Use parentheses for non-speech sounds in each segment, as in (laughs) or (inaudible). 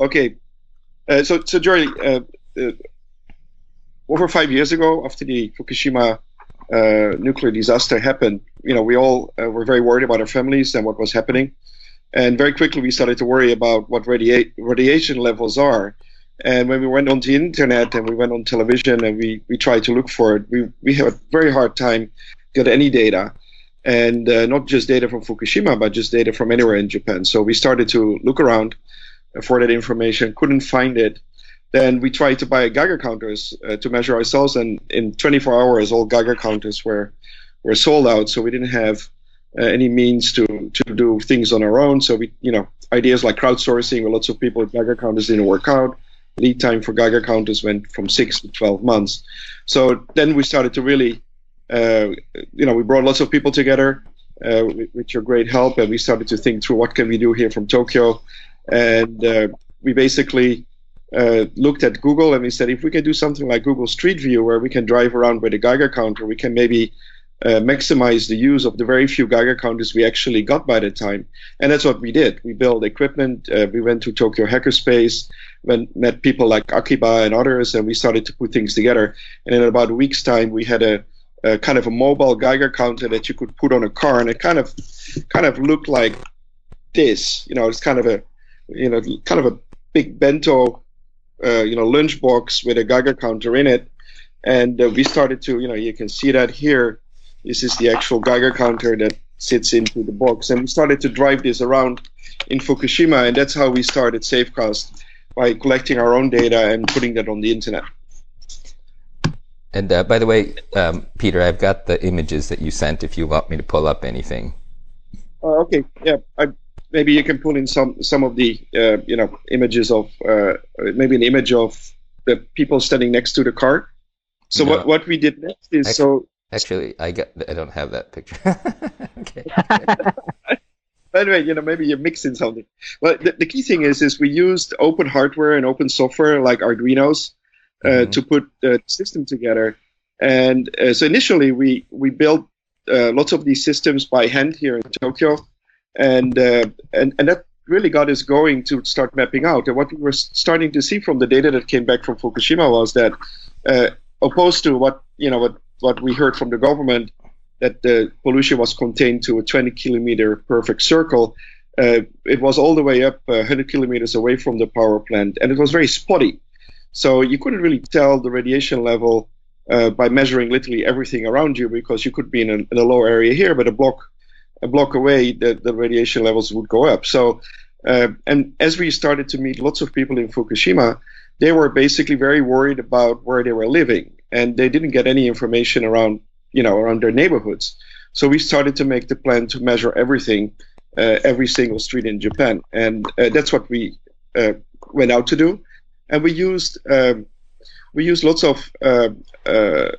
Okay, uh, so so Joey, uh, uh, over five years ago, after the Fukushima uh, nuclear disaster happened, you know, we all uh, were very worried about our families and what was happening, and very quickly we started to worry about what radia- radiation levels are. And when we went on the internet and we went on television and we, we tried to look for it, we, we had a very hard time get any data and uh, not just data from Fukushima, but just data from anywhere in Japan. So we started to look around for that information, couldn't find it. Then we tried to buy Geiger counters uh, to measure ourselves, and in 24 hours, all Geiger counters were were sold out. So we didn't have uh, any means to to do things on our own. So we, you know, ideas like crowdsourcing, where lots of people with Geiger counters didn't work out. Lead time for Geiger counters went from six to 12 months. So then we started to really uh, you know, we brought lots of people together uh, with, with, your great help, and we started to think through what can we do here from Tokyo, and uh, we basically uh, looked at Google and we said if we can do something like Google Street View, where we can drive around with a Geiger counter, we can maybe uh, maximize the use of the very few Geiger counters we actually got by the time. And that's what we did. We built equipment. Uh, we went to Tokyo Hackerspace, went, met people like Akiba and others, and we started to put things together. And in about a week's time, we had a uh, kind of a mobile Geiger counter that you could put on a car, and it kind of kind of looked like this. You know, it's kind of a you know kind of a big bento uh, you know lunchbox with a Geiger counter in it, and uh, we started to you know you can see that here. This is the actual Geiger counter that sits into the box, and we started to drive this around in Fukushima, and that's how we started Safecast by collecting our own data and putting that on the internet. And uh, by the way, um, Pieter, I've got the images that you sent. If you want me to pull up anything. Uh, okay. Yeah. I, maybe you can pull in some some of the uh, you know images of uh, maybe an image of the people standing next to the car. So no. what what we did next is actually, so. Actually, I got I don't have that picture. (laughs) okay. (laughs) By the way, you know, maybe you're mixing something. But the, the key thing is, is we used open hardware and open software like Arduino's uh, mm-hmm. to put the system together. And uh, so initially, we we built uh, lots of these systems by hand here in Tokyo, and and and that really got us going to start mapping out. And what we were starting to see from the data that came back from Fukushima was that, uh, opposed to what you know what what we heard from the government, that the pollution was contained to a 20 kilometer perfect circle. Uh, it was all the way up uh, 100 kilometers away from the power plant, and it was very spotty. So you couldn't really tell the radiation level uh, by measuring literally everything around you because you could be in a, in a low area here, but a block a block away, the, the radiation levels would go up. So, uh, and as we started to meet lots of people in Fukushima, they were basically very worried about where they were living, and they didn't get any information around, you know, around their neighborhoods. So we started to make the plan to measure everything, uh, every single street in Japan, and uh, that's what we uh, went out to do and we used um, we used lots of uh, uh,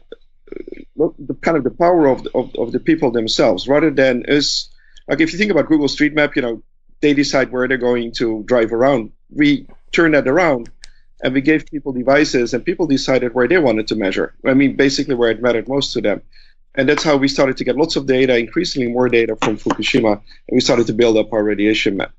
the kind of the power of the, of, of the people themselves rather than us. Like if you think about Google Street Map, you know they decide where they're going to drive around. We turn that around and we gave people devices and people decided where they wanted to measure. I mean, basically where it mattered most to them. And that's how we started to get lots of data, increasingly more data from Fukushima, and we started to build up our radiation map.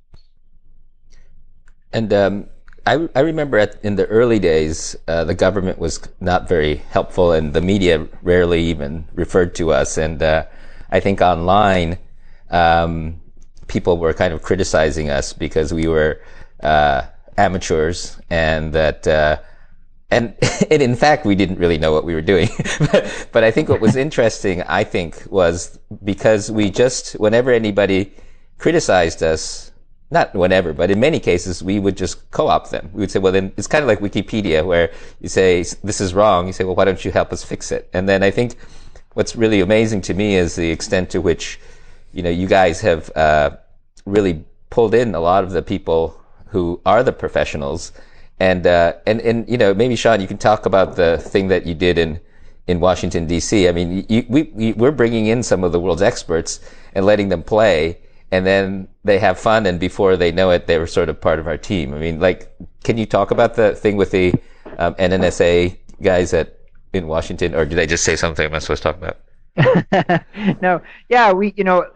And um, I, I remember at, in the early days, uh, the government was not very helpful, and the media rarely even referred to us. And uh, I think online, um, people were kind of criticizing us because we were uh, amateurs, and that, uh, and, (laughs) and in fact, we didn't really know what we were doing. (laughs) but, but I think what was interesting, I think, was because we just, whenever anybody criticized us, not whenever, but in many cases, we would just co-opt them. We would say, well, then it's kind of like Wikipedia where you say, this is wrong. You say, well, why don't you help us fix it? And then I think what's really amazing to me is the extent to which, you know, you guys have, uh, really pulled in a lot of the people who are the professionals. And, uh, and, and, you know, maybe Sean, you can talk about the thing that you did in, in Washington DC. I mean, you, we, we, we're bringing in some of the world's experts and letting them play and then they have fun and before they know it they were sort of part of our team. I mean like can you talk about the thing with the um, NNSA guys at in washington or did i just say something i'm not supposed to talk about? (laughs) No. Yeah we you know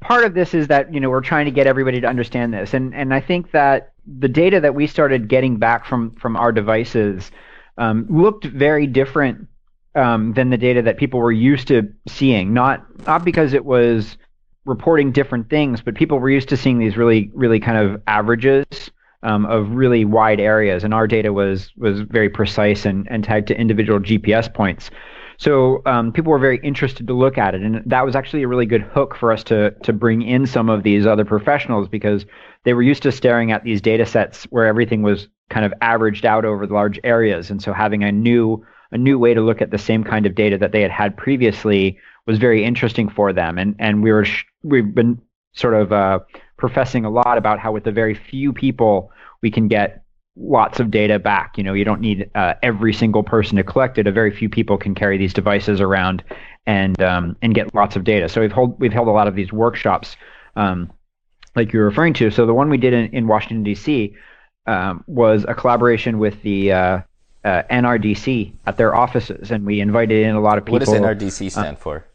part of this is that you know we're trying to get everybody to understand this. And and i think that the data that we started getting back from from our devices um, looked very different um, than the data that people were used to seeing. Not not because it was reporting different things, but people were used to seeing these really really kind of averages um, of really wide areas, and our data was was very precise and, and tied to individual GPS points. So um, people were very interested to look at it, and that was actually a really good hook for us to to bring in some of these other professionals because they were used to staring at these data sets where everything was kind of averaged out over large areas, and so having a new a new way to look at the same kind of data that they had had previously was very interesting for them. And and we were sh- we've been sort of uh, professing a lot about how with the very few people we can get lots of data back. You know, you don't need uh, every single person to collect it. A very few people can carry these devices around and um, and get lots of data. So we've held we've held a lot of these workshops, um, like you're referring to. So the one we did in, in Washington D.C. Um, was a collaboration with the uh, uh, NRDC at their offices, and we invited in a lot of people. What does NRDC stand for?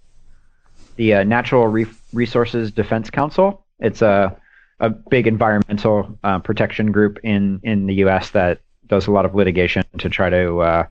The uh, Natural Re- Resources Defense Council. It's a a big environmental uh, protection group in in the U.S. that does a lot of litigation to try to uh,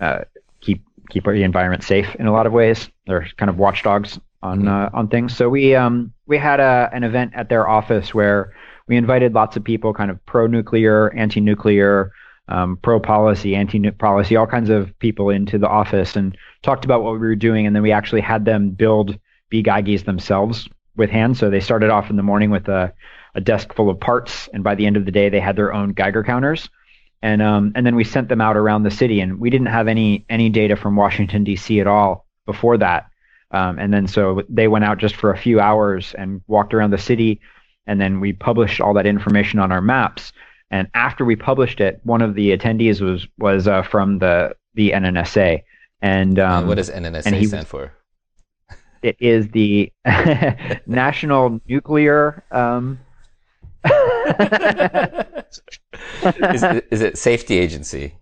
uh, keep keep the environment safe in a lot of ways. They're kind of watchdogs on uh, on things. So we um we had a, an event at their office where we invited lots of people, kind of pro-nuclear, anti-nuclear, um, pro-policy, anti-policy, all kinds of people into the office and talked about what we were doing, and then we actually had them build bGeigies themselves with hand. So they started off in the morning with a a desk full of parts, and by the end of the day, they had their own Geiger counters. And um, and then we sent them out around the city, and we didn't have any any data from Washington D.C. at all before that. Um, and then so they went out just for a few hours and walked around the city, and then we published all that information on our maps. And after we published it, one of the attendees was was uh, from the the NNSA. And, um, and what does NNSA stand for? It is the (laughs) National Nuclear um, (laughs) is, is, it safety agency?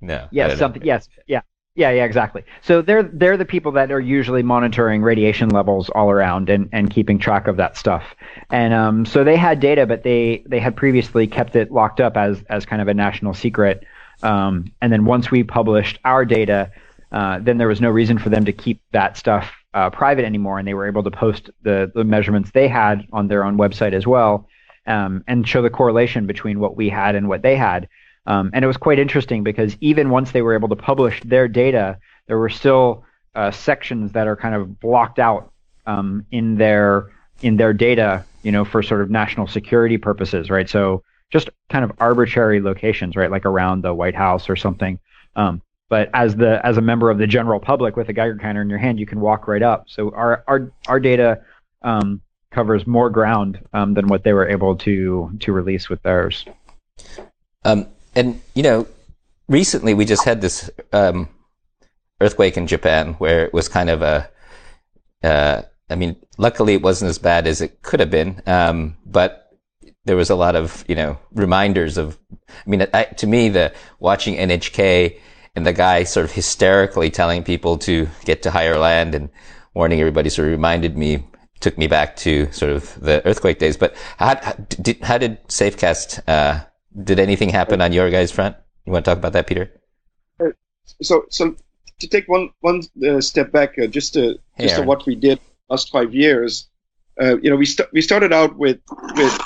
No. Yes, something. Know. Yes, yeah, yeah, yeah, exactly. So they're they're the people that are usually monitoring radiation levels all around and, and keeping track of that stuff. And um, so they had data, but they they had previously kept it locked up as as kind of a national secret. Um, and then once we published our data, uh, then there was no reason for them to keep that stuff uh, private anymore, and they were able to post the the measurements they had on their own website as well um, and show the correlation between what we had and what they had. Um, and it was quite interesting because even once they were able to publish their data, there were still uh, sections that are kind of blocked out um, in their in their data, you know, for sort of national security purposes, right? So just kind of arbitrary locations, right, like around the White House or something. Um, but as the as a member of the general public with a Geiger counter in your hand, you can walk right up. So our our our data um, covers more ground um, than what they were able to to release with theirs. Um, and you know, recently we just had this um, earthquake in Japan where it was kind of a. Uh, I mean, luckily it wasn't as bad as it could have been, um, but there was a lot of you know reminders of. I mean, I, to me, the watching NHK and the guy sort of hysterically telling people to get to higher land and warning everybody sort of reminded me took me back to sort of the earthquake days. But how, did, how did Safecast, uh, did anything happen on your guys' front? You want to talk about that, Pieter? Uh, so, so to take one one uh, step back, uh, just to hey, just to what we did last five years, uh, you know, we st- we started out with with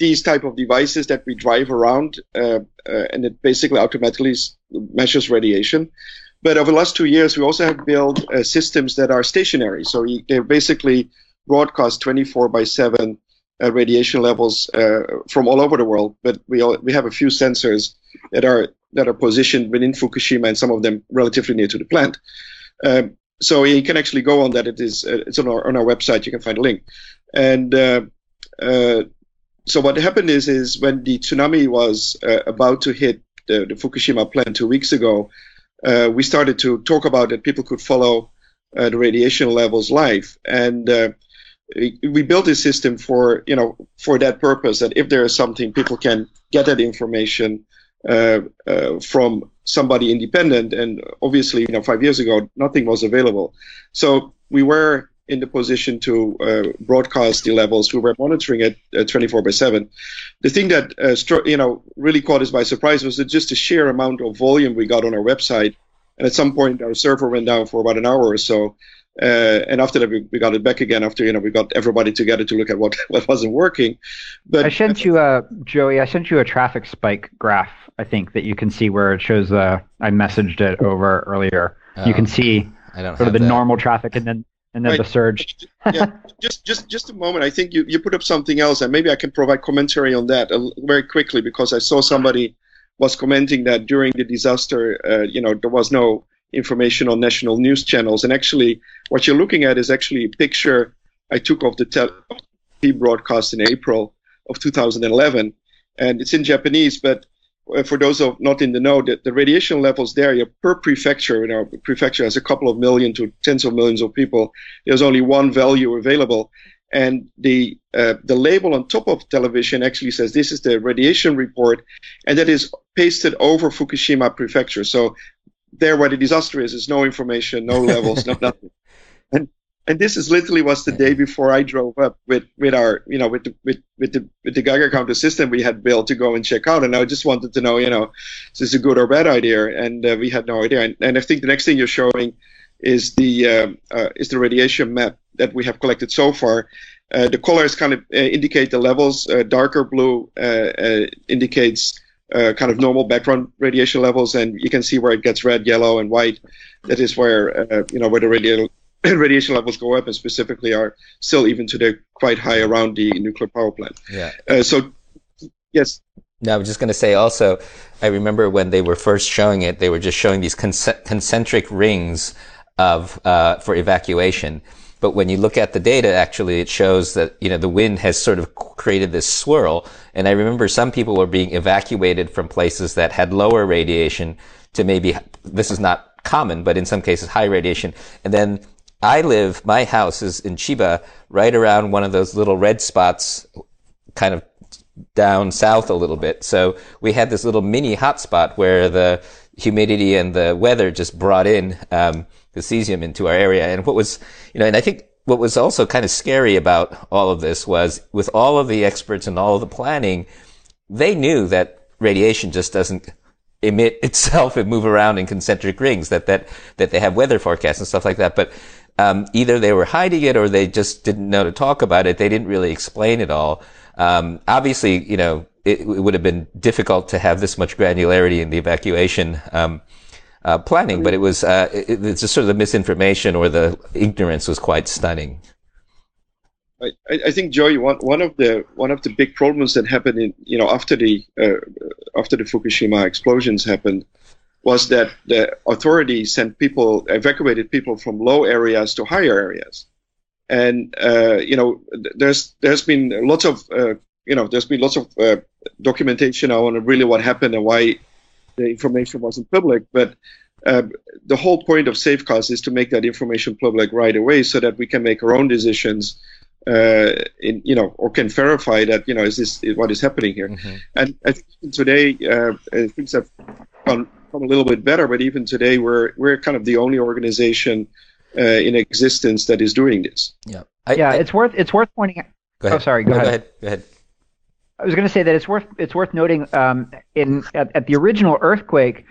these type of devices that we drive around, uh, and it basically automatically measures radiation. But over the last two years, we also have built systems that are stationary. So they're basically broadcast 24 by 7 uh, radiation levels uh, from all over the world. But we all, we have a few sensors that are that are positioned within Fukushima, and some of them relatively near to the plant. Um, so you can actually go on that. It is uh, it's on our on our website. You can find a link. And uh, uh, so what happened is is when the tsunami was uh, about to hit the, the, Fukushima plant two weeks ago, we started to talk about that People could follow the radiation levels live, and we built a system for you know for that purpose that if there is something people can get that information uh, uh, from somebody independent. And obviously you know five years ago nothing was available. So we were in the position to uh, broadcast the levels. We were monitoring it uh, 24 by 7. The thing that uh, stro- you know really caught us by surprise was that just the sheer amount of volume we got on our website. And at some point, our server went down for about an hour or so. Uh, and after that, we, we, got it back again. After you know, we got everybody together to look at what, (laughs) what wasn't working. But I sent you a Joey. I sent you a traffic spike graph. I think that you can see where it shows. Uh, I messaged it over earlier. Oh, you can see sort of the that. normal traffic and then and then right. the surge. yeah, just just just a moment. I think you, you put up something else, and maybe I can provide commentary on that uh, very quickly because I saw somebody was commenting that during the disaster, uh, you know, there was no information on national news channels. And actually, what you're looking at is actually a picture I took of the TV broadcast in April of 2011, and it's in Japanese. But for those of not in the know, that the radiation levels there per prefecture, you know, prefecture has a couple of million to tens of millions of people. There's only one value available, and the uh, the label on top of television actually says this is the radiation report, and that is pasted over Fukushima prefecture. So there where the disaster is, is no information, no levels, no (laughs) nothing. And this is literally was the day before I drove up with, with our you know with the with, with the with the Geiger counter system we had built to go and check out, and I just wanted to know you know is this a good or bad idea, and uh, we had no idea. And, and I think the next thing you're showing is the uh, uh, is the radiation map that we have collected so far. Uh, the colors kind of uh, indicate the levels. Uh, darker blue indicates uh, kind of normal background radiation levels, and you can see where it gets red, yellow, and white. That is where uh, you know where the radiation (clears throat) radiation levels go up, and specifically are still even today quite high around the nuclear power plant. Yeah. Uh, so, yes. No, I was just going to say also, I remember when they were first showing it, they were just showing these concentric rings of uh, for evacuation. But when you look at the data, actually, it shows that, you know, the wind has sort of created this swirl. And I remember some people were being evacuated from places that had lower radiation to maybe, this is not common, but in some cases high radiation. And then I live, my house is in Chiba, right around one of those little red spots, kind of down south a little bit. So we had this little mini hotspot where the humidity and the weather just brought in, um, the cesium into our area. And what was, you know, and I think what was also kind of scary about all of this was with all of the experts and all of the planning, they knew that radiation just doesn't emit (laughs) itself and move around in concentric rings, that, that, that they have weather forecasts and stuff like that. But, um, either they were hiding it or they just didn't know to talk about it. They didn't really explain it all. Um, obviously, you know, it, it, would have been difficult to have this much granularity in the evacuation. Um, uh, planning, but it was uh, it, it's just sort of the misinformation or the ignorance was quite stunning. I, I think Joey, one, one of the one of the big problems that happened in you know after the uh, after the Fukushima explosions happened was that the authorities sent people evacuated people from low areas to higher areas, and uh, you know there's there's been lots of uh, you know there's been lots of uh, documentation on really what happened and why the information wasn't public. But uh, the whole point of Safecast is to make that information public right away, so that we can make our own decisions. Uh, in you know, or can verify that you know is this what is happening here. Mm-hmm. And I think today uh, things have gone, gone, a little bit better, but even today we're we're kind of the only organization uh, in existence that is doing this. Yeah, I, yeah, I, it's worth it's worth pointing. Go ahead. Oh, sorry. Go, no, ahead. go ahead. Go ahead. I was going to say that it's worth it's worth noting um, in at, at, the original earthquake,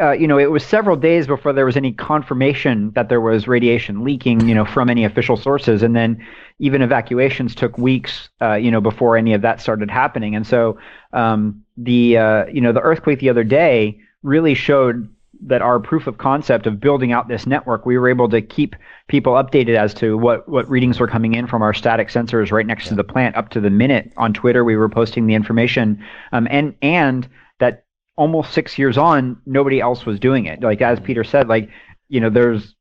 uh, you know, it was several days before there was any confirmation that there was radiation leaking, you know, from any official sources, and then even evacuations took weeks, uh, you know, before any of that started happening. And so um, the uh, you know the earthquake the other day really showed that our proof of concept of building out this network, we were able to keep people updated as to what, what readings were coming in from our static sensors right next yeah. to the plant up to the minute. On Twitter, we were posting the information, um, and and that almost six years on, nobody else was doing it. Like as Pieter said, like you know, there's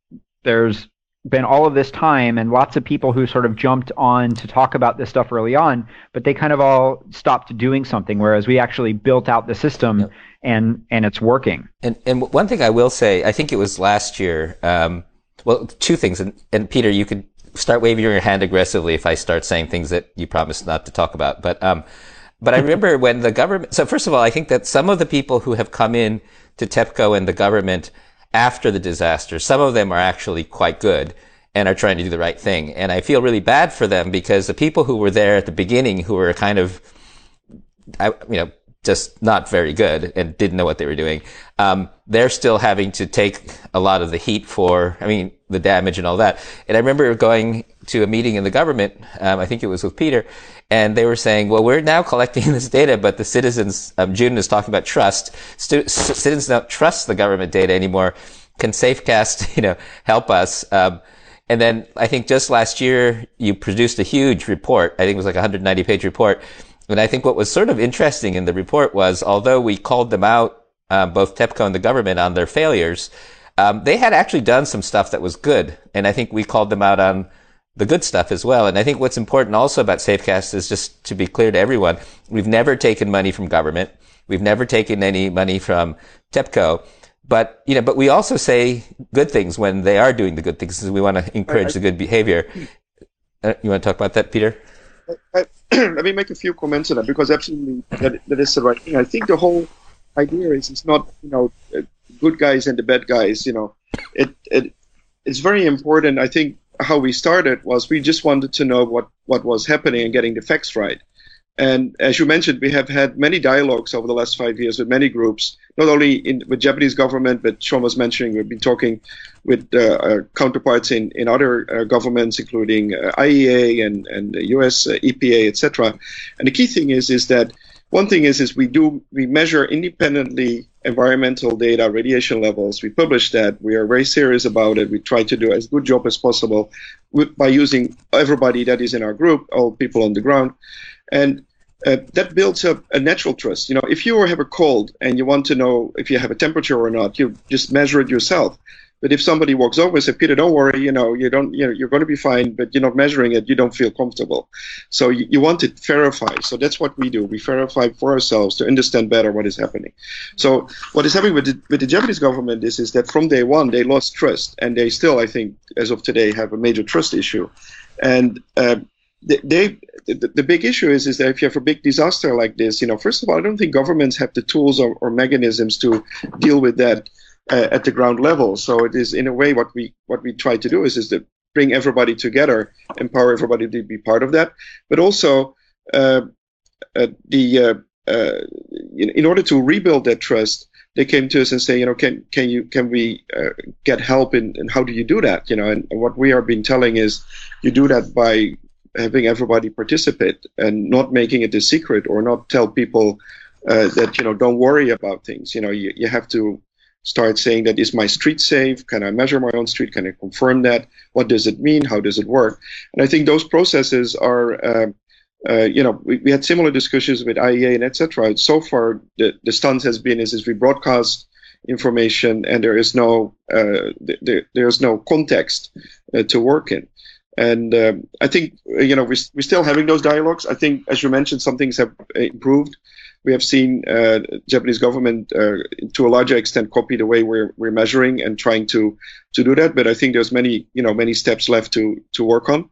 there's been all of this time and lots of people who sort of jumped on to talk about this stuff early on, but they kind of all stopped doing something. Whereas we actually built out the system yep. And and it's working. And and one thing I will say, I think it was last year. Um, well, two things, and, and Pieter, you could start waving your hand aggressively if I start saying things that you promised not to talk about. But um, but I (laughs) remember when the government. So first of all, I think that some of the people who have come in to TEPCO and the government after the disaster, some of them are actually quite good. and are trying to do the right thing. And I feel really bad for them because the people who were there at the beginning who were kind of, I, you know, just not very good and didn't know what they were doing. Um, they're still having to take a lot of the heat for, I mean, the damage and all that. And I remember going to a meeting in the government. Um, I think it was with Pieter, and they were saying, "Well, we're now (laughs) collecting this data, but the citizens." Um, June is talking about trust. Stu- citizens don't trust the government data anymore. Can Safecast, (laughs) you know, help us? Um, and then I think just last year you produced a huge report. I think it was like a 190 page report. And I think what was sort of interesting in the report was, although we called them out, um, both TEPCO and the government on their failures, um, they had actually done some stuff that was good. And I think we called them out on the good stuff as well. And I think what's important also about Safecast is just to be clear to everyone, we've never taken money from government. We've never taken any money from TEPCO. But, you know, but we also say good things when they are doing the good things. Because we want to encourage I, the good behavior. Uh, you want to talk about that, Pieter? I, (clears throat) let me make a few comments on that because absolutely that, that is the right thing. I think the whole idea is it's not, you know, uh, good guys and the bad guys, you know. It, it it's very important. I think how we started was we just wanted to know what, what was happening and getting the facts right. And as you mentioned, we have had many dialogues over the last five years with many groups, not only in, with Japanese government, but Sean was mentioning we've been talking with uh, uh counterparts in, in other uh, governments, including uh, IEA and, and the US uh, EPA, etc. And the key thing is is that one thing is is we do we measure independently environmental data, radiation levels. We publish that. We are very serious about it. We try to do as good job as possible with, by using everybody that is in our group, all people on the ground, and uh, that builds up a natural trust. You know, if you have a cold and you want to know if you have a temperature or not, you just measure it yourself. But if somebody walks over and says, Pieter, don't worry, you know, you don't, you know, you're going to be fine, but you're not measuring it, you don't feel comfortable. So you, you want to verify. So that's what we do. We verify for ourselves to understand better what is happening. So what is happening with the, with the Japanese government is, is that from day one, they lost trust. And they still, I think, as of today, have a major trust issue. And uh, they, the, the, big issue is is that if you have a big disaster like this, you know, first of all, I don't think governments have the tools or, or mechanisms to deal with that uh, at the ground level. So it is in a way what we what we try to do is is to bring everybody together, empower everybody to be part of that, but also uh, uh, the uh, uh, in, in, order to rebuild that trust, they came to us and say, you know, can can you can we uh, get help in, and how do you do that? You know, and what we are being telling is, you do that by having everybody participate and not making it a secret or not tell people uh, that you know don't worry about things. You know, you, you have to start saying that is my street safe? Can I measure my own street? Can I confirm that? What does it mean? How does it work? And I think those processes are, uh, uh, you know, we, we, had similar discussions with IEA and etc. So far, the, the stance has been is, is we broadcast information and there is no uh, there, there's no context uh, to work in. And um, I think you know we, we're still having those dialogues. I think, as you mentioned, some things have improved we have seen uh, Japanese government uh, to a larger extent copy the way we're we're measuring and trying to to do that. But I think there's many you know many steps left to to work on.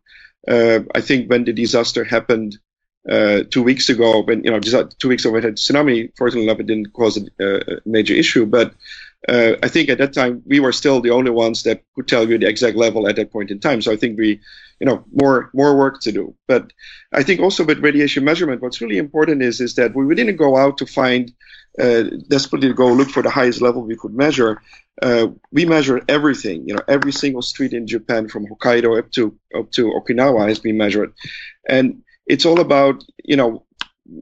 Uh, I think when the disaster happened uh, two weeks ago, when you know two weeks ago we had tsunami, fortunately enough it didn't cause a, a major issue, but uh, I think at that time we were still the only ones that could tell you the exact level at that point in time. So I think we, you know, more more work to do. But I think also with radiation measurement, what's really important is is that we didn't go out to find uh, desperately go look for the highest level we could measure. Uh, we measure everything. You know, every single street in Japan, from Hokkaido up to up to Okinawa, has been measured, and it's all about you know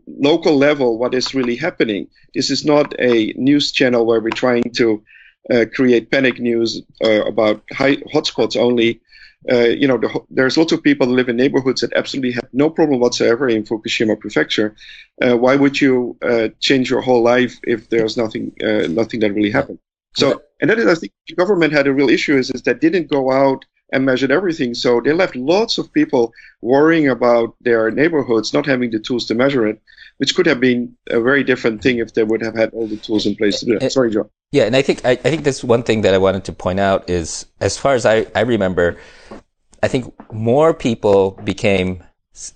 local level what is really happening. This is not a news channel where we're trying to uh, create panic news uh, about high hotspots only. Uh, you know, the, there's lots of people that live in neighborhoods that absolutely have no problem whatsoever in Fukushima Prefecture. Uh, why would you uh, change your whole life if there's nothing, uh, nothing that really happened? So, and that is, I think, the government had a real issue is, is that didn't go out and measured everything. So they left lots of people worrying about their neighborhoods, not having the tools to measure it, which could have been a very different thing if they would have had all the tools in place to do it. Sorry, John. Yeah, and I think I, I think that's one thing that I wanted to point out is, as far as I, I remember, I think more people became,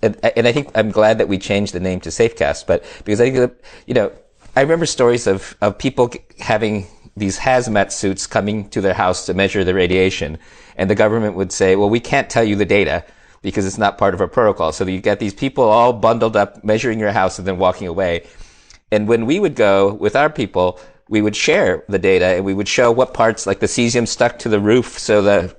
and, and I think I'm glad that we changed the name to Safecast, but because I think that, you know, I remember stories of, of people having these hazmat suits coming to their house to measure the radiation, and the government would say, "Well, we can't tell you the data." Because it's not part of our protocol. So you get these people all bundled up, measuring your house and then walking away. And when we would go with our people, we would share the data and we would show what parts, like the cesium stuck to the roof. So the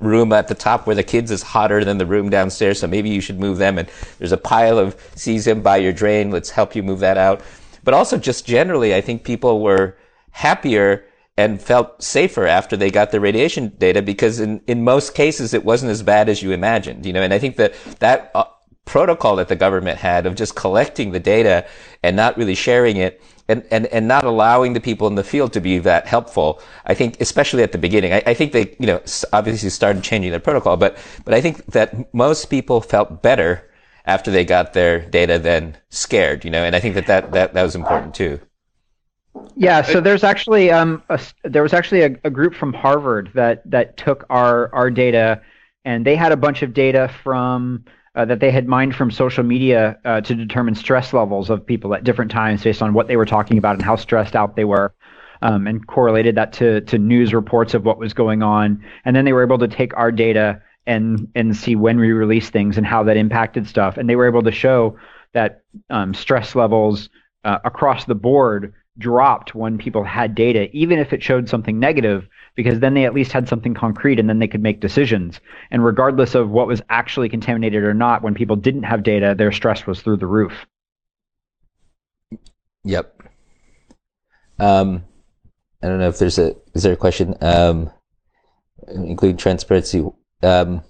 room at the top where the kids is hotter than the room downstairs. So maybe you should move them. And there's a pile of cesium by your drain. Let's help you move that out. But also just generally, I think people were happier and felt safer after they got the radiation data because in, in most cases it wasn't as bad as you imagined, you know, and I think that that uh, protocol that the government had of just collecting the data and not really sharing it and, and, and not allowing the people in the field to be that helpful. I think, especially at the beginning, I, I think they, you know, obviously started changing their protocol, but, but I think that most people felt better after they got their data than scared, you know, and I think that that, that, that was important too. Yeah, so there's actually um, a, there was actually a, a group from Harvard that that took our our data, and they had a bunch of data from uh, that they had mined from social media uh, to determine stress levels of people at different times based on what they were talking about and how stressed out they were, um, and correlated that to to news reports of what was going on. And then they were able to take our data and and see when we released things and how that impacted stuff. And they were able to show that um, stress levels uh, across the board dropped when people had data, even if it showed something negative because then they at least had something concrete and then they could make decisions. And regardless of what was actually contaminated or not, when people didn't have data, their stress was through the roof. Yep. Um, I don't know if there's a is there a question um, including transparency. Um,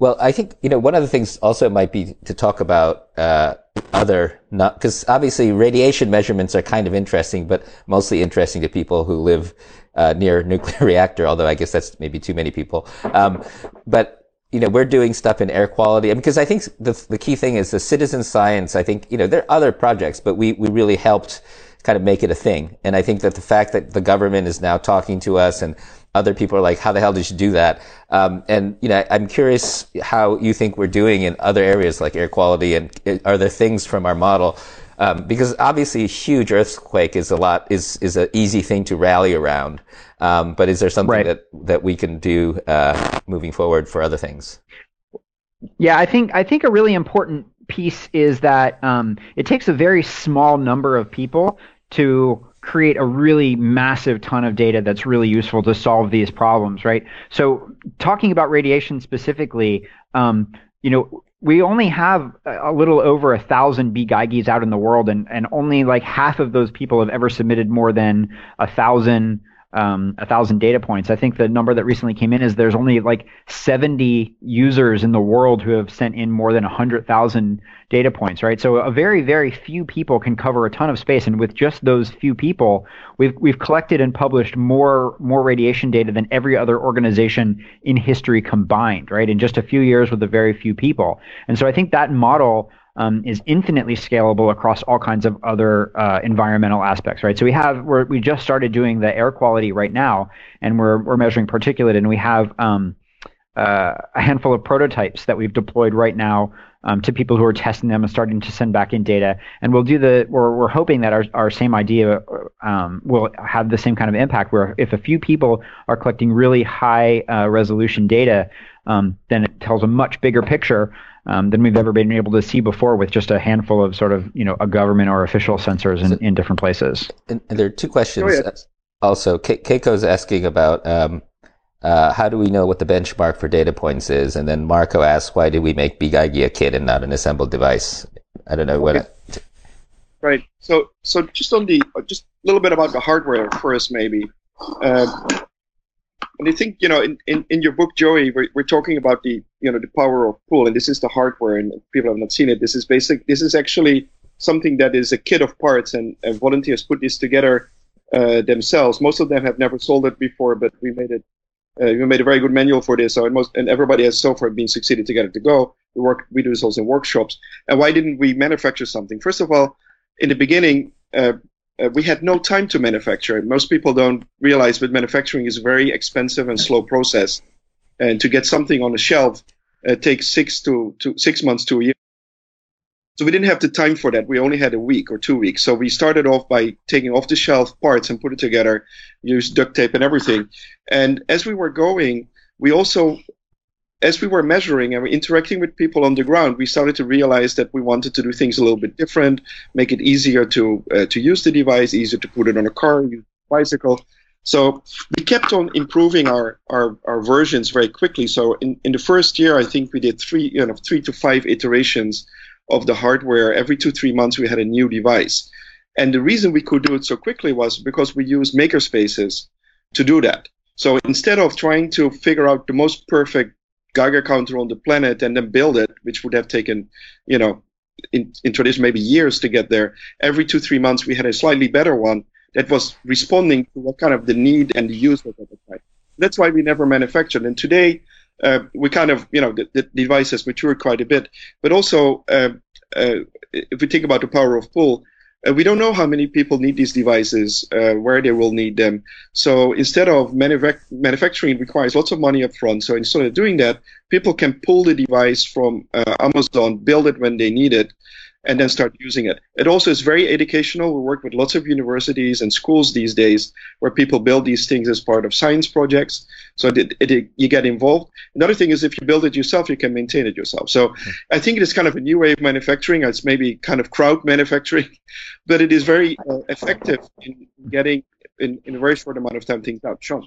well, I think you know one of the things also might be to talk about uh, other not because obviously radiation measurements are kind of interesting, but mostly interesting to people who live uh, near (laughs) nuclear reactor, although I guess that's maybe too many people. Um, but you know, we're doing stuff in air quality because I think the the key thing is the citizen science. I think you know there are other projects, but we we really helped kind of make it a thing. And I think that the fact that the government is now talking to us and other people are like, how the hell did you do that? Um, and, you know, I'm curious how you think we're doing in other areas like air quality and are there things from our model um, because obviously a huge earthquake is a lot is is an easy thing to rally around. Um, but is there something right. that that we can do uh, moving forward for other things? Yeah, I think I think a really important piece is that um, it takes a very small number of people to create a really massive ton of data that's really useful to solve these problems, right? So, talking about radiation specifically, um, you know, we only have a little over a thousand bGeigies out in the world, and, and only like half of those people have ever submitted more than a thousand um, a thousand data points. I think the number that recently came in is there's only like 70 users in the world who have sent in more than 100,000 data points, right? So a very, very few people can cover a ton of space, and with just those few people, we've we've collected and published more more radiation data than every other organization in history combined, right? In just a few years with a very few people, and so I think that model um, is infinitely scalable across all kinds of other uh, environmental aspects, right? So we have we're, we just started doing the air quality right now, and we're we're measuring particulate, and we have um, uh, a handful of prototypes that we've deployed right now um, to people who are testing them and starting to send back in data. And we'll do the we're we're hoping that our our same idea um, will have the same kind of impact. Where if a few people are collecting really high uh, resolution data, um, then it tells a much bigger picture um, than we've ever been able to see before with just a handful of sort of you know a government or official sensors in, in different places. And, and there are two questions. Oh, yeah. Also, Ke- Keiko's asking about um, uh, how do we know what the benchmark for data points is, and then Marco asks why did we make bGeigie a kit and not an assembled device? I don't know what. Okay. right. So so just on the just a little bit about the hardware first, maybe. Uh, and I think you know in, in, in your book, Joey, we're, we're talking about the you know the power of pull, and this is the hardware. And people have not seen it. This is basic. This is actually something that is a kit of parts, and, and volunteers put this together uh, themselves. Most of them have never sold it before, but we made it. Uh, we made a very good manual for this, so and most and everybody has so far been succeeded to get it to go. We work. We do this also in workshops. And why didn't we manufacture something? First of all, in the beginning, uh, uh, we had no time to manufacture. Most people don't realize, but manufacturing is a very expensive and slow process. And to get something on the shelf uh, takes six to, to six months to a year. So we didn't have the time for that. We only had a week or two weeks. So we started off by taking off the shelf parts and put it together, use duct tape and everything. And as we were going, we also, as we were measuring and interacting with people on the ground, we started to realize that we wanted to do things a little bit different, make it easier to uh, to use the device, easier to put it on a car, use a bicycle. So we kept on improving our, our, our versions very quickly. So in, in the first year, I think we did three, you know, three to five iterations of the hardware. Every two, three months, we had a new device. And the reason we could do it so quickly was because we used makerspaces to do that. So instead of trying to figure out the most perfect Geiger counter on the planet and then build it, which would have taken, you know, in, in tradition maybe years to get there, every two, three months we had a slightly better one that was responding to what kind of the need and the use was at the time. That's why we never manufactured. And today, uh, we kind of, you know, the, the, device has matured quite a bit. But also, uh, uh, if we think about the power of pull, uh, we don't know how many people need these devices, uh, where they will need them. So instead of manufac- manufacturing requires lots of money up front. So instead of doing that, people can pull the device from uh, Amazon, build it when they need it, and then start using it. It also is very educational. We work with lots of universities and schools these days where people build these things as part of science projects. So it, it, it, you get involved. Another thing is if you build it yourself, you can maintain it yourself. So mm-hmm. I think it is kind of a new way of manufacturing. It's maybe kind of crowd (laughs) manufacturing, but it is very uh, effective in getting in, in a very short amount of time things out. Sean.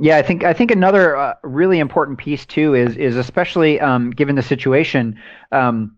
Yeah, I think I think another uh, really important piece too is is especially um, given the situation. Um,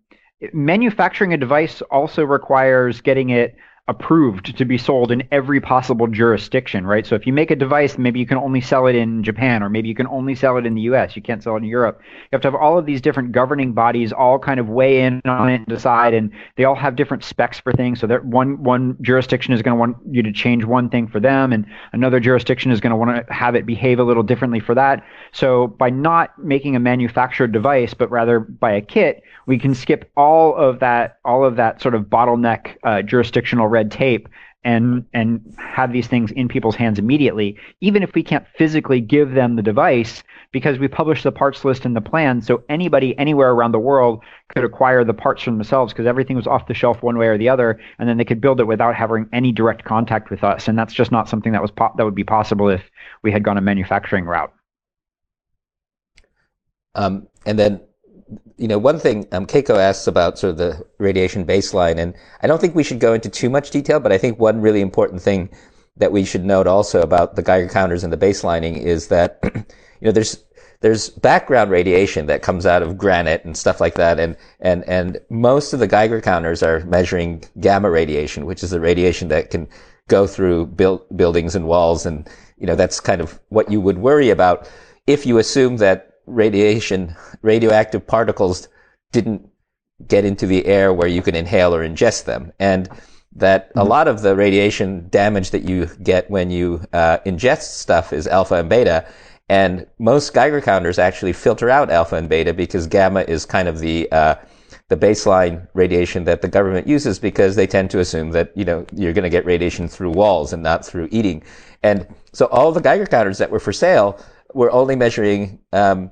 manufacturing a device also requires getting it approved to be sold in every possible jurisdiction, right? So if you make a device, maybe you can only sell it in Japan, or maybe you can only sell it in the US. You can't sell it in Europe. You have to have all of these different governing bodies all kind of weigh in on it and decide, and they all have different specs for things. So that one one jurisdiction is going to want you to change one thing for them, and another jurisdiction is going to want to have it behave a little differently for that. So by not making a manufactured device, but rather by a kit, we can skip all of that all of that sort of bottleneck uh, jurisdictional red tape and and have these things in people's hands immediately even if we can't physically give them the device because we publish the parts list in the plan so anybody anywhere around the world could acquire the parts for themselves because everything was off the shelf one way or the other and then they could build it without having any direct contact with us and that's just not something that was po- that would be possible if we had gone a manufacturing route. Um, and then you know, one thing um, Keiko asks about sort of the radiation baseline, and I don't think we should go into too much detail, but I think one really important thing that we should note also about the Geiger counters and the baselining is that, (clears throat) you know, there's there's background radiation that comes out of granite and stuff like that, and and and most of the Geiger counters are measuring gamma radiation, which is the radiation that can go through build, buildings and walls, and you know that's kind of what you would worry about if you assume that radiation, radioactive particles didn't get into the air where you can inhale or ingest them. And that a lot of the radiation damage that you get when you uh, ingest stuff is alpha and beta. And most Geiger counters actually filter out alpha and beta because gamma is kind of the uh, the baseline radiation that the government uses because they tend to assume that you know you're going to get radiation through walls and not through eating. And so all the Geiger counters that were for sale were only measuring um,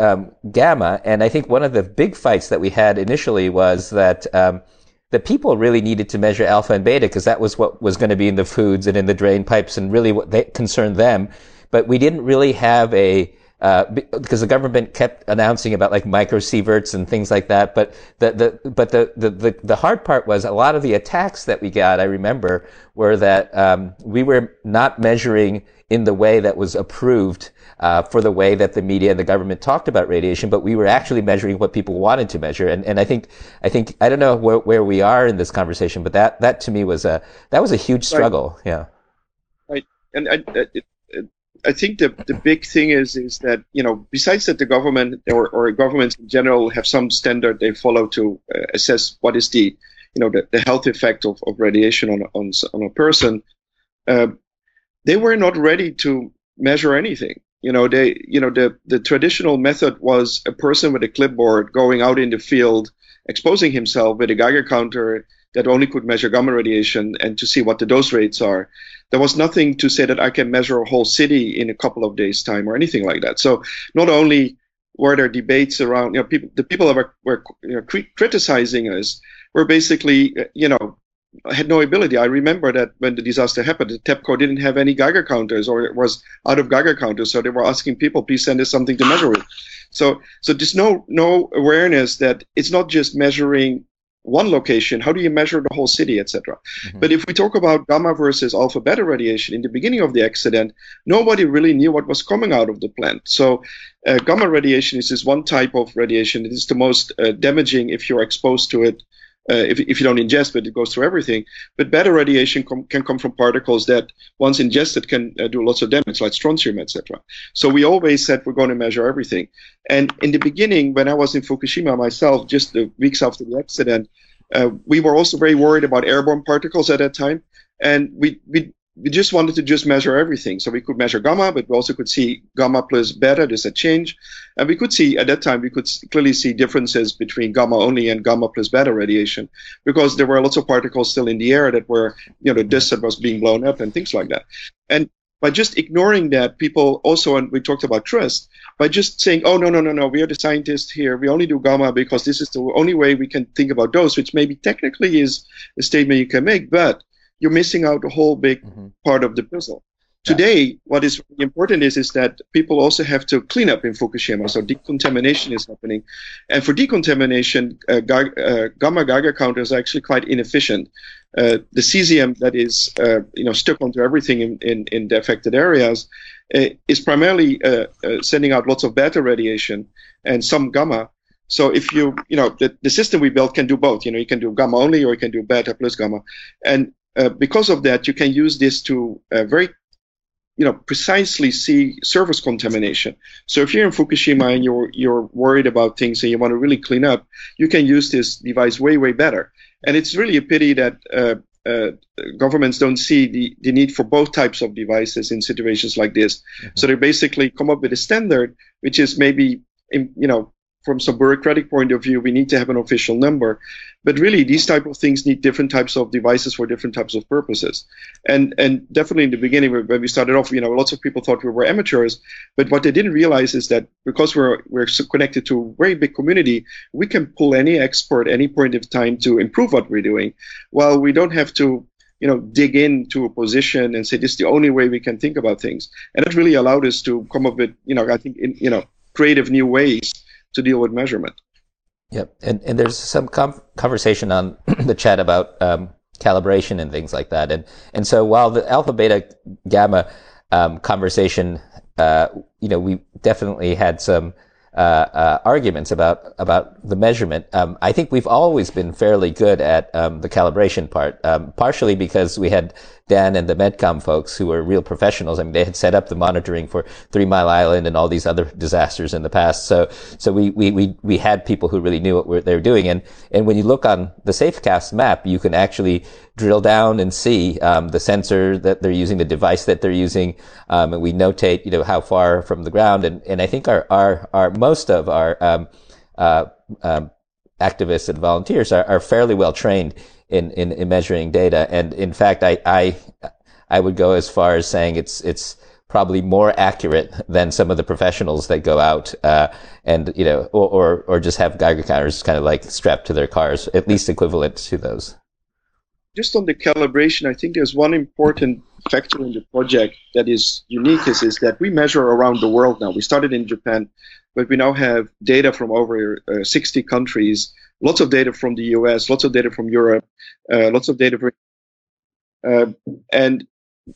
um, gamma. And I think one of the big fights that we had initially was that um, the people really needed to measure alpha and beta because that was what was going to be in the foods and in the drain pipes and really what they concerned them. But we didn't really have a uh, because the government kept announcing about like microsieverts and things like that. But the, the but the, the, the, the, hard part was a lot of the attacks that we got, I remember, were that um, we were not measuring in the way that was approved uh, for the way that the media and the government talked about radiation, but we were actually measuring what people wanted to measure. And, and I think, I think, I don't know where, where we are in this conversation, but that, that to me was a, that was a huge struggle. Right. Yeah. Right. And I, I, I think the, the big thing is, is that, you know, besides that the government or, or governments in general have some standard they follow to uh, assess what is the, you know, the, the health effect of, of radiation on, on, on a person, uh, they were not ready to measure anything. You know, they, you know, the, the traditional method was a person with a clipboard going out in the field, exposing himself with a Geiger counter that only could measure gamma radiation and to see what the dose rates are. There was nothing to say that I can measure a whole city in a couple of days' time or anything like that. So not only were there debates around, you know, people, the people that were, were you know, criticizing us were basically, uh, you know, had no ability. I remember that when the disaster happened, the TEPCO didn't have any Geiger counters or it was out of Geiger counters. So they were asking people, please send us something to measure with. So, so there's no, no awareness that it's not just measuring one location. How do you measure the whole city, etc. Mm-hmm. But if we talk about gamma versus alpha beta radiation in the beginning of the accident, nobody really knew what was coming out of the plant. So, uh, gamma radiation is this one type of radiation. It is the most uh, damaging if you're exposed to it uh, if, if you don't ingest, but it goes through everything. But beta radiation com- can come from particles that, once ingested, can uh, do lots of damage, like strontium, etc. So we always said we're going to measure everything. And in the beginning, when I was in Fukushima myself, just the weeks after the accident, uh, we were also very worried about airborne particles at that time, and we we we just wanted to just measure everything. So we could measure gamma, but we also could see gamma plus beta, there's a change. And we could see, at that time, we could clearly see differences between gamma only and gamma plus beta radiation because there were lots of particles still in the air that were, you know, the dust that was being blown up and things like that. And by just ignoring that, people also, and we talked about trust, by just saying, oh, no, no, no, no, we are the scientists here. We only do gamma because this is the only way we can think about dose, which maybe technically is a statement you can make, but you're missing out a whole big mm-hmm. part of the puzzle. Yeah. Today, what is important is, is that people also have to clean up in Fukushima. So decontamination is happening. And for decontamination, uh, uh, gamma Geiger counters are actually quite inefficient. Uh, the cesium that is uh, you know stuck onto everything in, in, in the affected areas uh, is primarily uh, sending out lots of beta radiation and some gamma. So if you, you know, the, the system we built can do both. You know, you can do gamma only or you can do beta plus gamma. And uh, because of that, you can use this to uh, very, you know, precisely see surface contamination. So if you're in Fukushima and you're you're worried about things and you want to really clean up, you can use this device way way better. And it's really a pity that uh, uh, governments don't see the, the need for both types of devices in situations like this. Mm-hmm. So they basically come up with a standard, which is maybe, in, you know, from some bureaucratic point of view, we need to have an official number. But really, these type of things need different types of devices for different types of purposes. And and definitely in the beginning, when we started off, you know, lots of people thought we were amateurs. But what they didn't realize is that because we're we're connected to a very big community, we can pull any expert any point of time to improve what we're doing. While we don't have to you know, dig into a position and say this is the only way we can think about things. And that really allowed us to come up with, you know, I think, in, you know, creative new ways to deal with measurement. Yep, and and there's some com- conversation on (clears throat) the chat about um, calibration and things like that, and and so while the alpha, beta, gamma um, conversation, uh, you know, we definitely had some uh, uh, arguments about about the measurement. Um, I think we've always been fairly good at um, the calibration part, um, partially because we had Dan and the Medcom folks who were real professionals. I mean, they had set up the monitoring for Three Mile Island and all these other disasters in the past. So, so we, we, we, we had people who really knew what they were doing. And, and when you look on the SafeCast map, you can actually drill down and see, um, the sensor that they're using, the device that they're using. Um, and we notate, you know, how far from the ground. And, and I think our, our, our, most of our, um, uh, um, activists and volunteers are, are fairly well trained in, in, in measuring data. And in fact, I, I, I would go as far as saying it's, it's probably more accurate than some of the professionals that go out, uh, and, you know, or, or, or just have Geiger counters kind of like strapped to their cars, at least equivalent to those. Just on the calibration, I think there's one important factor in the project that is unique is, is that we measure around the world now. We started in Japan, but we now have data from over uh, 60 countries lots of data from the US, lots of data from Europe, uh, lots of data from, uh, and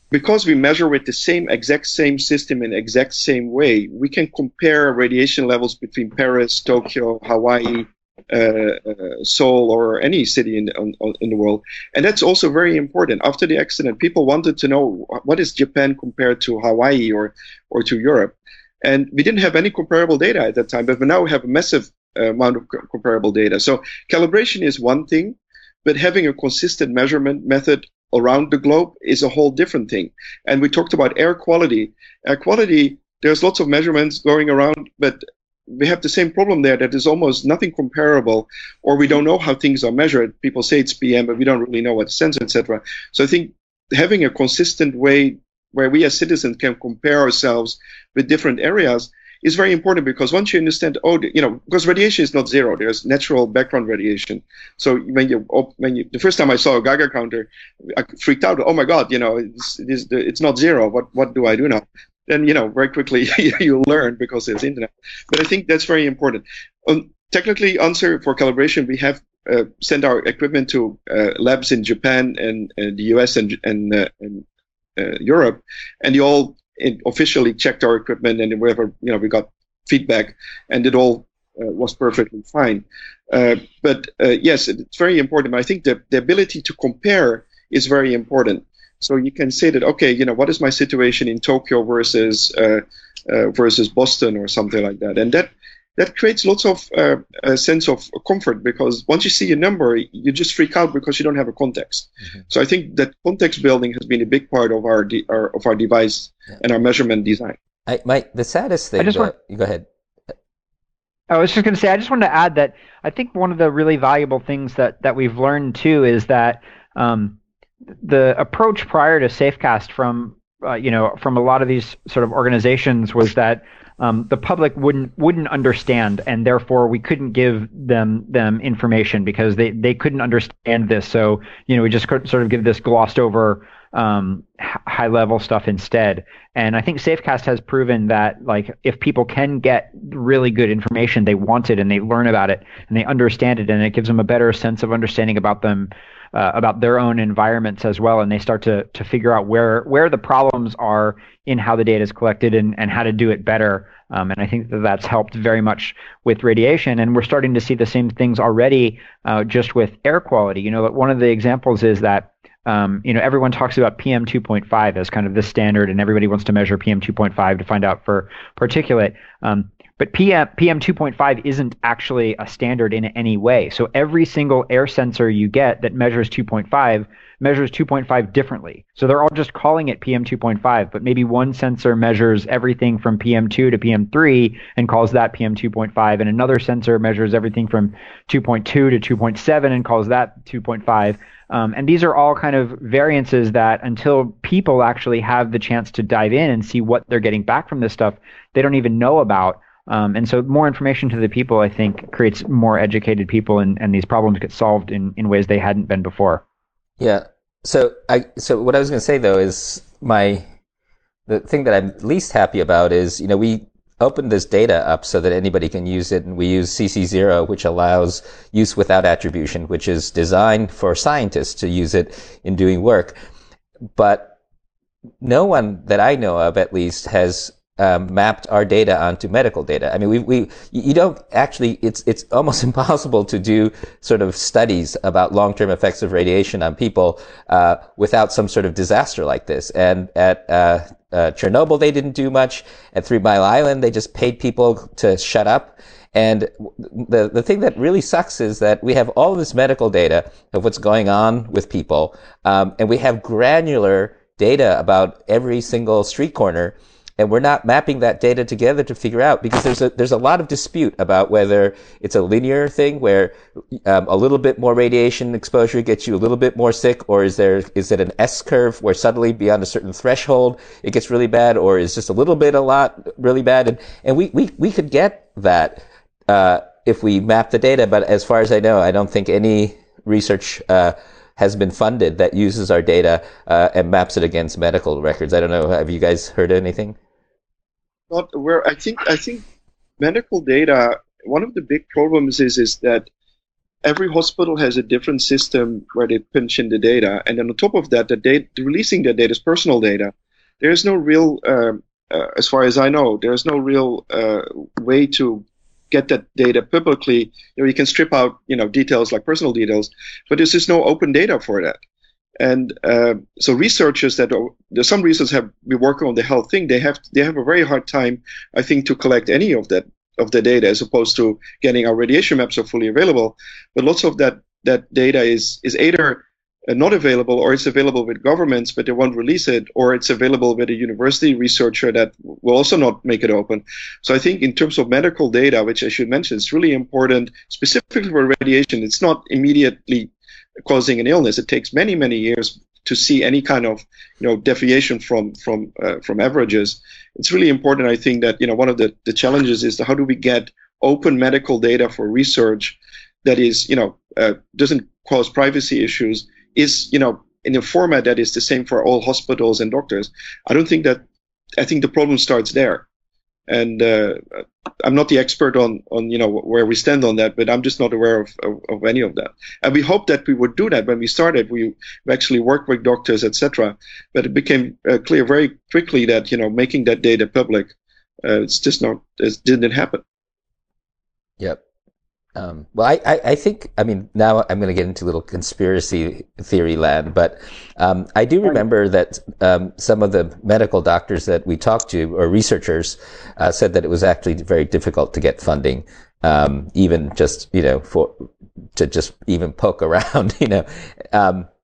because we measure with the same exact same system in exact same way, we can compare radiation levels between Paris, Tokyo, Hawaii, uh, uh, Seoul, or any city in, on, in the world. And that's also very important. After the accident, people wanted to know what is Japan compared to Hawaii or, or to Europe. And we didn't have any comparable data at that time, but now we have a massive uh, amount of comparable data. So calibration is one thing, but having a consistent measurement method around the globe is a whole different thing. And we talked about air quality. Air quality, there's lots of measurements going around, but we have the same problem there that there's almost nothing comparable, or we don't know how things are measured. People say it's PM, but we don't really know what sensor, etc. So I think having a consistent way where we as citizens can compare ourselves with different areas is very important because once you understand, oh, you know, because radiation is not zero. There's natural background radiation. So when you when you the first time I saw a Geiger counter, I freaked out. Oh my God, you know, it's it's, it's not zero. What what do I do now? Then you know, very quickly (laughs) you learn because there's internet. But I think that's very important. Um, technically, answer for calibration, we have uh, sent our equipment to uh, labs in Japan and, the US and, and, uh, and Europe, and they all officially checked our equipment, and wherever you know we got feedback, and it all uh, was perfectly fine. Uh, but yes, it's very important. I think the, the ability to compare is very important. So you can say that, okay, you know, what is my situation in Tokyo versus uh, uh, versus Boston or something like that, and that that creates lots of uh, a sense of comfort because once you see a number, you just freak out because you don't have a context. Mm-hmm. So I think that context building has been a big part of our, de- our of our device yeah. and our measurement design. I, my the saddest thing. I just want, go ahead. I was just going to say, I just wanted to add that I think one of the really valuable things that that we've learned too is that um, the approach prior to Safecast from uh, you know from a lot of these sort of organizations was that um, the public wouldn't wouldn't understand, and therefore we couldn't give them them information because they they couldn't understand this. So you know we just sort of give this glossed over um, high level stuff instead. And I think Safecast has proven that like if people can get really good information, they want it and they learn about it and they understand it, and it gives them a better sense of understanding about them uh, about their own environments as well, and they start to to figure out where where the problems are in how the data is collected and, and how to do it better. Um, and I think that that's helped very much with radiation. And we're starting to see the same things already uh, just with air quality. You know, one of the examples is that um, you know, everyone talks about PM 2.5 as kind of the standard, and everybody wants to measure PM 2.5 to find out for particulate. Um, but PM, PM 2.5 isn't actually a standard in any way. So every single air sensor you get that measures 2.5 measures 2.5 differently. So they're all just calling it PM 2.5, but maybe one sensor measures everything from PM2 to PM3 and calls that PM 2.5, and another sensor measures everything from 2.2 to 2.7 and calls that 2.5. Um, and these are all kind of variances that until people actually have the chance to dive in and see what they're getting back from this stuff, they don't even know about. Um, and so more information to the people, I think, creates more educated people, and, and these problems get solved in, in ways they hadn't been before. Yeah. So I so what I was going to say though is my the thing that I'm least happy about is you know we opened this data up so that anybody can use it, and we use CC0, which allows use without attribution, which is designed for scientists to use it in doing work. But no one that I know of, at least, has um, mapped our data onto medical data. I mean, we, we, you don't actually, it's, it's almost (laughs) impossible to do sort of studies about long-term effects of radiation on people, uh, without some sort of disaster like this. And at, uh, uh, Chernobyl, they didn't do much. At Three Mile Island, they just paid people to shut up. And the, the thing that really sucks is that we have all this medical data of what's going on with people. Um, and we have granular data about every single street corner and we're not mapping that data together to figure out because there's a there's a lot of dispute about whether it's a linear thing where um, a little bit more radiation exposure gets you a little bit more sick, or is there is it an S curve where suddenly beyond a certain threshold it gets really bad, or is just a little bit a lot really bad? And and we we we could get that uh, if we map the data, but as far as I know, I don't think any research. Uh, has been funded that uses our data uh, and maps it against medical records. I don't know. Have you guys heard anything? Not aware. I think I think medical data. One of the big problems is is that every hospital has a different system where they pinch in the data, and then on top of that, the data releasing the data is personal data. There is no real, uh, uh, as far as I know, there is no real uh, way to get that data publicly. You know, you can strip out, you know, details like personal details, but there's just no open data for that. And uh, so researchers that are, some researchers have been working on the health thing. They have they have a very hard time, I think, to collect any of that of the data as opposed to getting our radiation maps are fully available. But lots of that that data is is either uh, not available or it's available with governments but they won't release it or it's available with a university researcher that will also not make it open so i think in terms of medical data which i should mention is really important specifically for radiation it's not immediately causing an illness. It takes many, many years to see any kind of you know deviation from from uh, from averages. It's really important, I think, that you know one of the, the challenges is how do we get open medical data for research that is you know uh, doesn't cause privacy issues is you know in a format that is the same for all hospitals and doctors. I don't think that. I think the problem starts there and uh, I'm not the expert on on you know where we stand on that, but I'm just not aware of, of, of any of that. And we hoped that we would do that when we started. We, actually worked with doctors, etc. But it became uh, clear very quickly that you know making that data public, uh, it's just not it didn't happen. Yep. Um, well, I, I, I, think, I mean, now I'm going to get into a little conspiracy theory land, but um, I do remember that um, some of the medical doctors that we talked to or researchers uh, said that it was actually very difficult to get funding, um, even just, you know, for to just even poke (laughs) around, you know.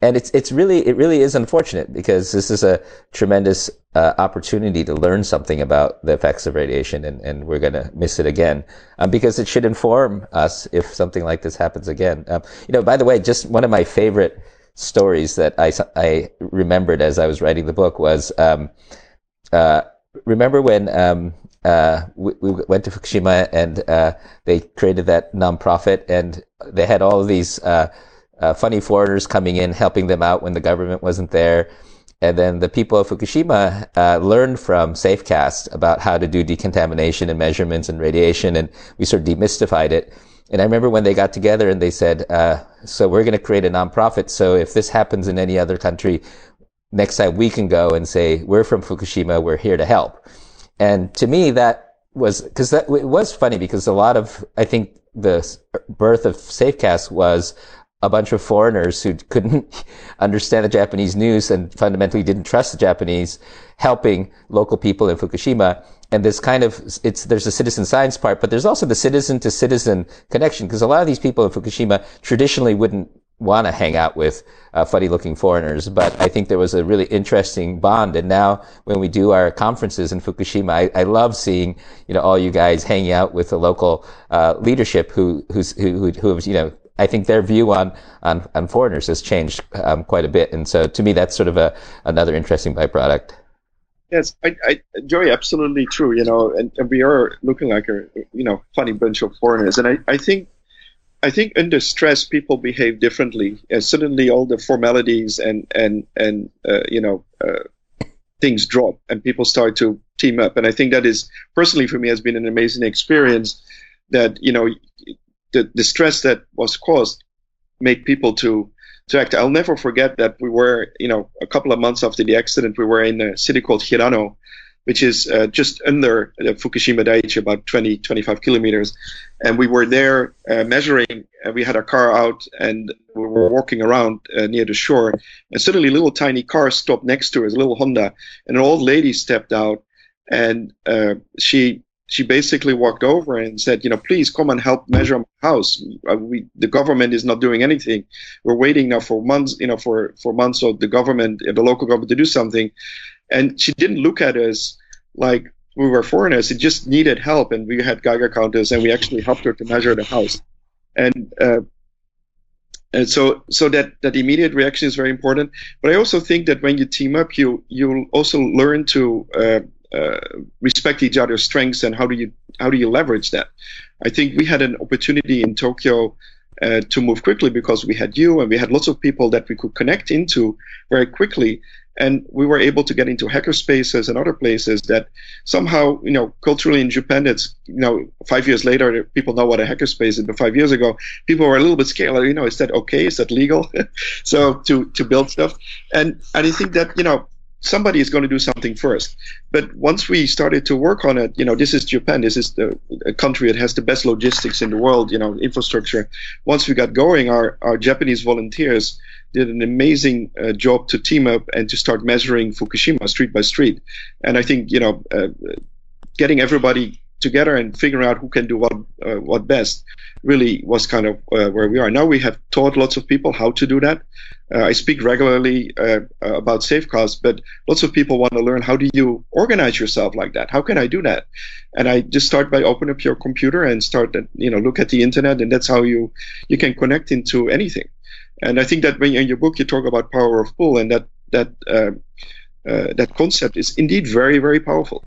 And it's it's really it really is unfortunate because this is a tremendous uh, opportunity to learn something about the effects of radiation, and, and we're going to miss it again um, because it should inform us if something like this happens again. Um, you know, by the way, just one of my favorite stories that I I remembered as I was writing the book was um, uh, remember when um, uh, we, we, went to Fukushima and uh, they created that nonprofit and they had all of these uh, funny foreigners coming in, helping them out when the government wasn't there. And then the people of Fukushima uh, learned from Safecast about how to do decontamination and measurements and radiation, and we sort of demystified it. And I remember when they got together and they said, uh, "So we're going to create a nonprofit. So if this happens in any other country, next time we can go and say we're from Fukushima, we're here to help." And to me, that was because that it was funny because a lot of I think the birth of Safecast was a bunch of foreigners who couldn't (laughs) understand the Japanese news and fundamentally didn't trust the Japanese helping local people in Fukushima. And this kind of, it's, there's a citizen science part, but there's also the citizen to citizen connection because a lot of these people in Fukushima traditionally wouldn't want to hang out with uh, funny looking foreigners. But I think there was a really interesting bond. And now when we do our conferences in Fukushima, I, I love seeing, you know, all you guys hanging out with the local, uh, leadership who, who's, who, who, who you know, I think their view on on, on foreigners has changed um, quite a bit, and so to me, that's sort of a another interesting byproduct. Yes, I, I, Joey, absolutely true. You know, and, and, we are looking like a you know funny bunch of foreigners, and I, I think I think under stress people behave differently. Uh, suddenly, all the formalities and and and uh, you know uh, things drop, and people start to team up. And I think that is personally for me has been an amazing experience. That you know the, the stress that was caused made people to to act. I'll never forget that we were, you know, a couple of months after the accident, we were in a city called Hirono, which is uh, just under uh, Fukushima Daiichi, about 20, 25 kilometers. And we were there uh, measuring, and we had our car out, and we were walking around uh, near the shore. And suddenly, a little tiny car stopped next to us, a little Honda, and an old lady stepped out, and uh, she she basically walked over and said, you know, please come and help measure my house. Uh, we, the government is not doing anything. We're waiting now for months, you know, for, for months of the government, the local government to do something. And she didn't look at us like we were foreigners. It just needed help. And we had Geiger counters and we actually helped her to measure the house. And, uh, and so, so that, that immediate reaction is very important. But I also think that when you team up, you, you'll also learn to, uh, uh, respect each other's strengths and how do you how do you leverage that? I think we had an opportunity in Tokyo uh, to move quickly because we had you and we had lots of people that we could connect into very quickly. And we were able to get into hacker spaces and other places that somehow, you know, culturally in Japan, it's, you know, five years later, people know what a hacker space is. But five years ago, people were a little bit scared. Like, you know, is that okay? Is that legal? (laughs) so to, to build stuff. And, and I think that, you know, somebody is going to do something first. But once we started to work on it, you know, this is Japan. This is the a country that has the best logistics in the world, you know, infrastructure. Once we got going, our, our Japanese volunteers did an amazing uh, job to team up and to start measuring Fukushima street by street. And I think, you know, uh, getting everybody together and figuring out who can do what uh, what best really was kind of uh, where we are. Now we have taught lots of people how to do that. Uh, i speak regularly uh, about Safecast but lots of people want to learn how do you organize yourself like that? How can i do that? And i just start by open up your computer and start at, you know look at the internet and that's how you you can connect into anything. And I think that when in your book you talk about power of pull, and that that uh, uh, that concept is indeed very very powerful.